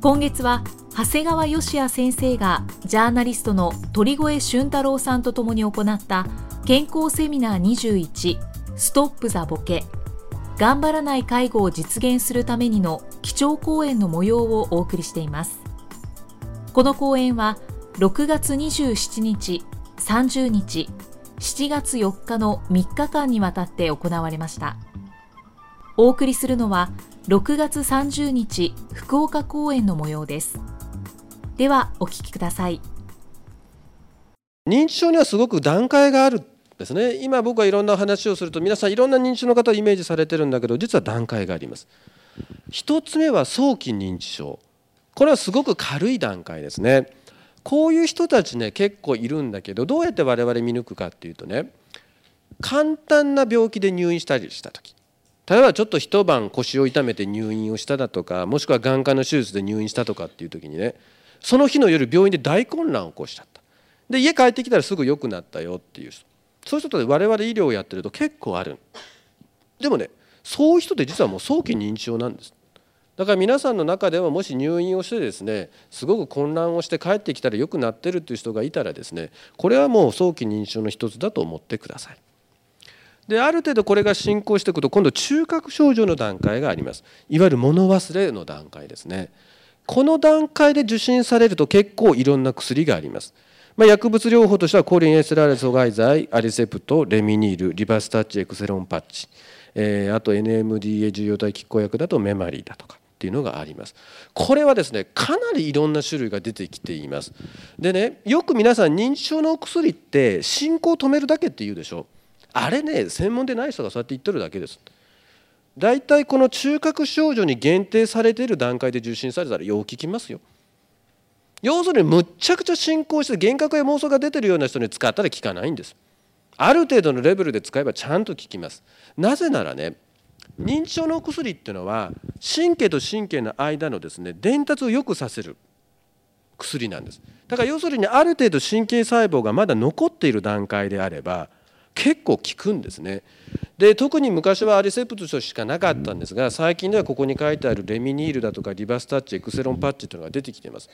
今月は長谷川芳也先生がジャーナリストの鳥越俊太郎さんと共に行った健康セミナー21ストップザボケ。頑張らない介護を実現するためにの基調講演の模様をお送りしています。この講演は6月27日30日7月4日の3日間にわたって行われました。お送りするのは6月30日福岡公演の模様です。ではお聞きください。認知症にはすごく段階があるですね。今僕はいろんな話をすると皆さんいろんな認知症の方をイメージされてるんだけど実は段階があります。一つ目は早期認知症。これはすごく軽い段階ですね。こういう人たちね結構いるんだけどどうやって我々見抜くかっていうとね簡単な病気で入院したりした時。例えばちょっと一晩腰を痛めて入院をしただとかもしくは眼科の手術で入院したとかっていう時にねその日の夜病院で大混乱を起こしちゃった。で家帰ってきたらすぐ良くなったよっていう人。そういう人って我々医療をやってると結構ある。でもねそういう人って実はもう早期認知症なんです。だから皆さんの中ではもし入院をしてですねすごく混乱をして帰ってきたら良くなってるっていう人がいたらですねこれはもう早期認知症の一つだと思ってください。である程度これが進行していくと今度中核症状の段階があります。いわゆる物忘れの段階ですね。この段階で受診されると結構いろんな薬があります。まあ、薬物療法としてはコリンエステラーレ阻害剤アリセプトレミニールリバスタッチエクセロンパッチ、えー、あと NMDA 受容体拮抗薬だとメマリーだとかっていうのがあります。これはですねかなりいろんな種類が出てきています。でねよく皆さん認知症のお薬って進行を止めるだけって言うでしょ。あれね専門でない人がそうやって言ってるだけです。大体この中核症状に限定されている段階で受診されたらよう聞きますよ。要するにむっちゃくちゃ進行して幻覚や妄想が出てるような人に使ったら効かないんです。ある程度のレベルで使えばちゃんと効きます。なぜならね認知症のお薬っていうのは神経と神経の間のですね伝達を良くさせる薬なんです。だから要するにある程度神経細胞がまだ残っている段階であれば結構効くんですね。で特に昔はアリセプトしかなかったんですが最近ではここに書いてあるレミニールだとかリバスタッチエクセロンパッチというのが出てきています。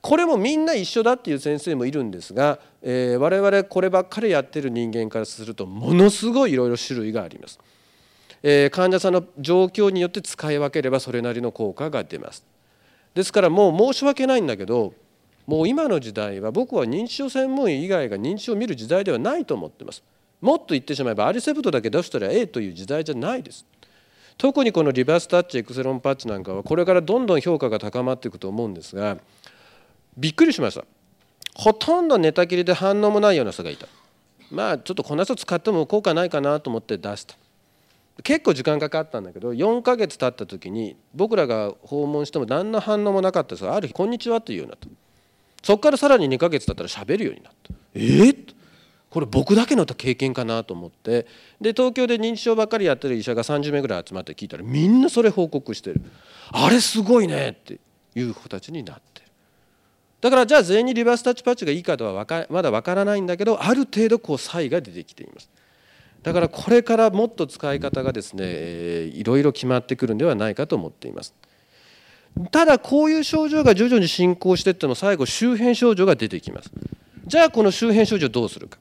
これもみんな一緒だっていう先生もいるんですが、えー、我々こればっかりやってる人間からするとものすごいいろいろ種類があります、えー、患者さんの状況によって使い分ければそれなりの効果が出ます。ですからもう申し訳ないんだけどもう今の時代は僕は認知症専門医以外が認知症を見る時代ではないと思ってます。もっと言ってしまえばアリセプトだけ出したらええという時代じゃないです。特にこのリバースタッチエクセロンパッチなんかはこれからどんどん評価が高まっていくと思うんですがびっくりしました。ほとんど寝たきりで反応もないような人がいた。まあちょっとこんな人使っても効果ないかなと思って出した。結構時間かかったんだけど4ヶ月経った時に僕らが訪問しても何の反応もなかったですがある日「こんにちは」というようになった。そこからさらに2ヶ月経ったら喋るようになった。えー、これ僕だけの経験かなと思って。で東京で認知症ばっかりやってる医者が30名ぐらい集まって聞いたらみんなそれ報告してる。あれすごいねっていう子たちになってる。だからじゃあ全員にリバースタッチパッチがいいかとはかまだわからないんだけどある程度こう差異が出てきています。だからこれからもっと使い方がですね、えー、いろいろ決まってくるんではないかと思っています。ただこういう症状が徐々に進行していっても最後周辺症状が出てきます。じゃあこの周辺症状どうするか。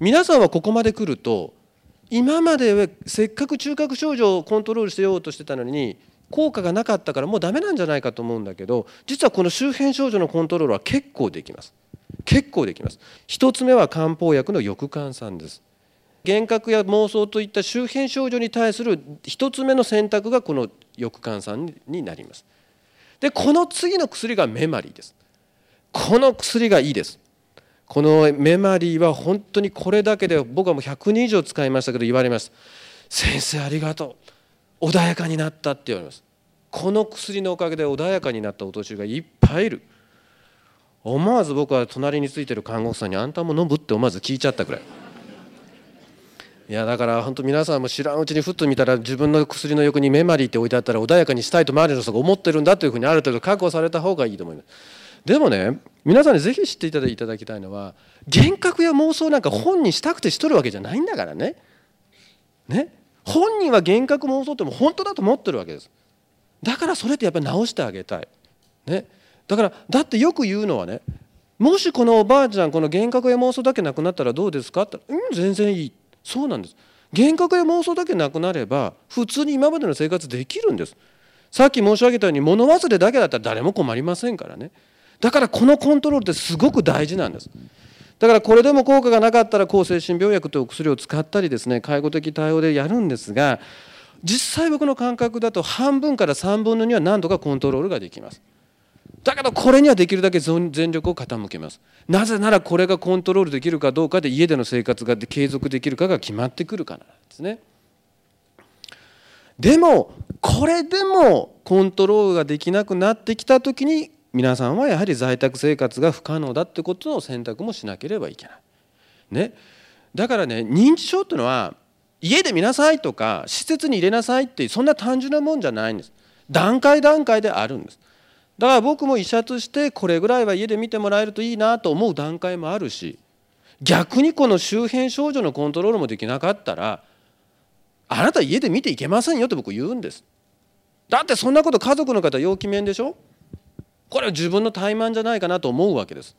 皆さんはここまで来ると今までせっかく中核症状をコントロールしようとしてたのに効果がなかったからもうダメなんじゃないかと思うんだけど実はこの周辺症状のコントロールは結構できます。結構できます。一つ目は漢方薬の翼換酸です。幻覚や妄想といった周辺症状に対する一つ目の選択がこの翼換酸になります。でこの次の薬がメマリーです。この薬がいいです。このメマリーは本当にこれだけで僕はもう100人以上使いましたけど言われました先生ありがとう。穏やかになったって言われます。この薬のおかげで穏やかになったお年寄りがいっぱいいる。思わず僕は隣についてる看護師さんにあんたも飲むって思わず聞いちゃったくらい。いやだから本当皆さんも知らんうちにふっと見たら自分の薬の横にメマリーって置いてあったら穏やかにしたいと周りの人が思ってるんだというふうにある程度確保された方がいいと思います。でもね皆さんにぜひ知っていただきたいのは幻覚や妄想なんか本にしたくてしとるわけじゃないんだからね。ね。本人は幻覚妄想っても本当だと思ってるわけです。だからそれってやっぱり直してあげたい。ね。だからだってよく言うのはねもしこのおばあちゃんこの幻覚や妄想だけなくなったらどうですか？ってうん全然いい。そうなんです。幻覚や妄想だけなくなれば普通に今までの生活できるんです。さっき申し上げたように物忘れだけだったら誰も困りませんからね。だからこのコントロールってすごく大事なんです。だからこれでも効果がなかったら抗精神病薬というお薬を使ったりですね介護的対応でやるんですが実際僕の感覚だと半分から3分の2は何度かコントロールができます。だけどこれにはできるだけ全力を傾けます。なぜならこれがコントロールできるかどうかで家での生活が継続できるかが決まってくるからなんですね。でもこれでもコントロールができなくなってきた時に皆さんはやはり在宅生活が不可能だってことの選択もしなければいけない。ね、だからね認知症っていうのは家で見なさいとか施設に入れなさいってそんな単純なもんじゃないんです。段階段階であるんです。だから僕も医者としてこれぐらいは家で見てもらえるといいなと思う段階もあるし逆にこの周辺症状のコントロールもできなかったらあなた家で見ていけませんよって僕言うんですだってそんなこと家族の方陽気面でしょ？これは自分の怠慢じゃないかなと思うわけです。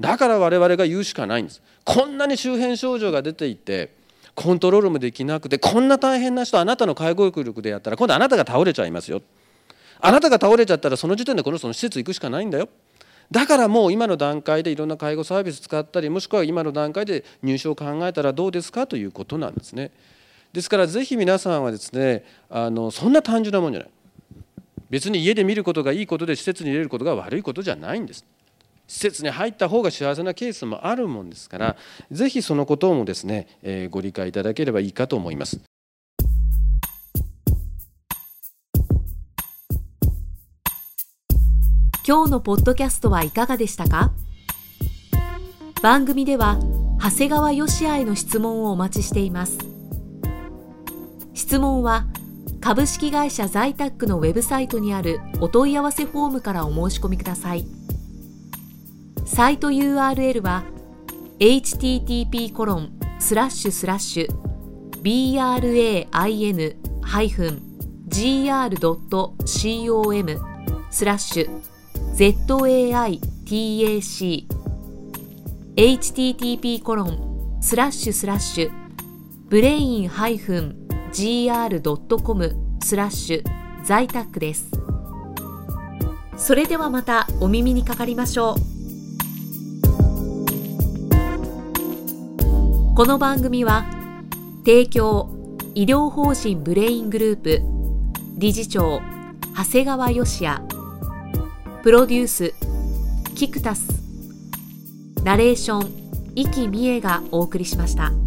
だから我々が言うしかないんです。こんなに周辺症状が出ていてコントロールもできなくてこんな大変な人あなたの介護力でやったら今度あなたが倒れちゃいますよ。あなたが倒れちゃったらその時点でこの人の施設行くしかないんだよ。だからもう今の段階でいろんな介護サービス使ったりもしくは今の段階で入所を考えたらどうですか？ということなんですね。ですからぜひ皆さんはですねあのそんな単純なもんじゃない。別に家で見ることがいいことで施設に入れることが悪いことじゃないんです。施設に入った方が幸せなケースもあるもんですからぜひそのこともですね、えー、ご理解いただければいいかと思います。今日のポッドキャストはいかがでしたか？番組では長谷川義也への質問をお待ちしています。質問は株式会社在宅のウェブサイトにあるお問い合わせフォームからお申し込みください。サイト URL は http コロンスラッシュスラッシュ brain-gr.com スラッシュ zaitaku http コロンスラッシュスラッシュブレイン -gr.com スラッシュ在宅ですそれではまたお耳にかかりましょうこの番組は提供医療法人ブレイングループ理事長長谷川義也プロデュースキクタスナレーション生きみえがお送りしました。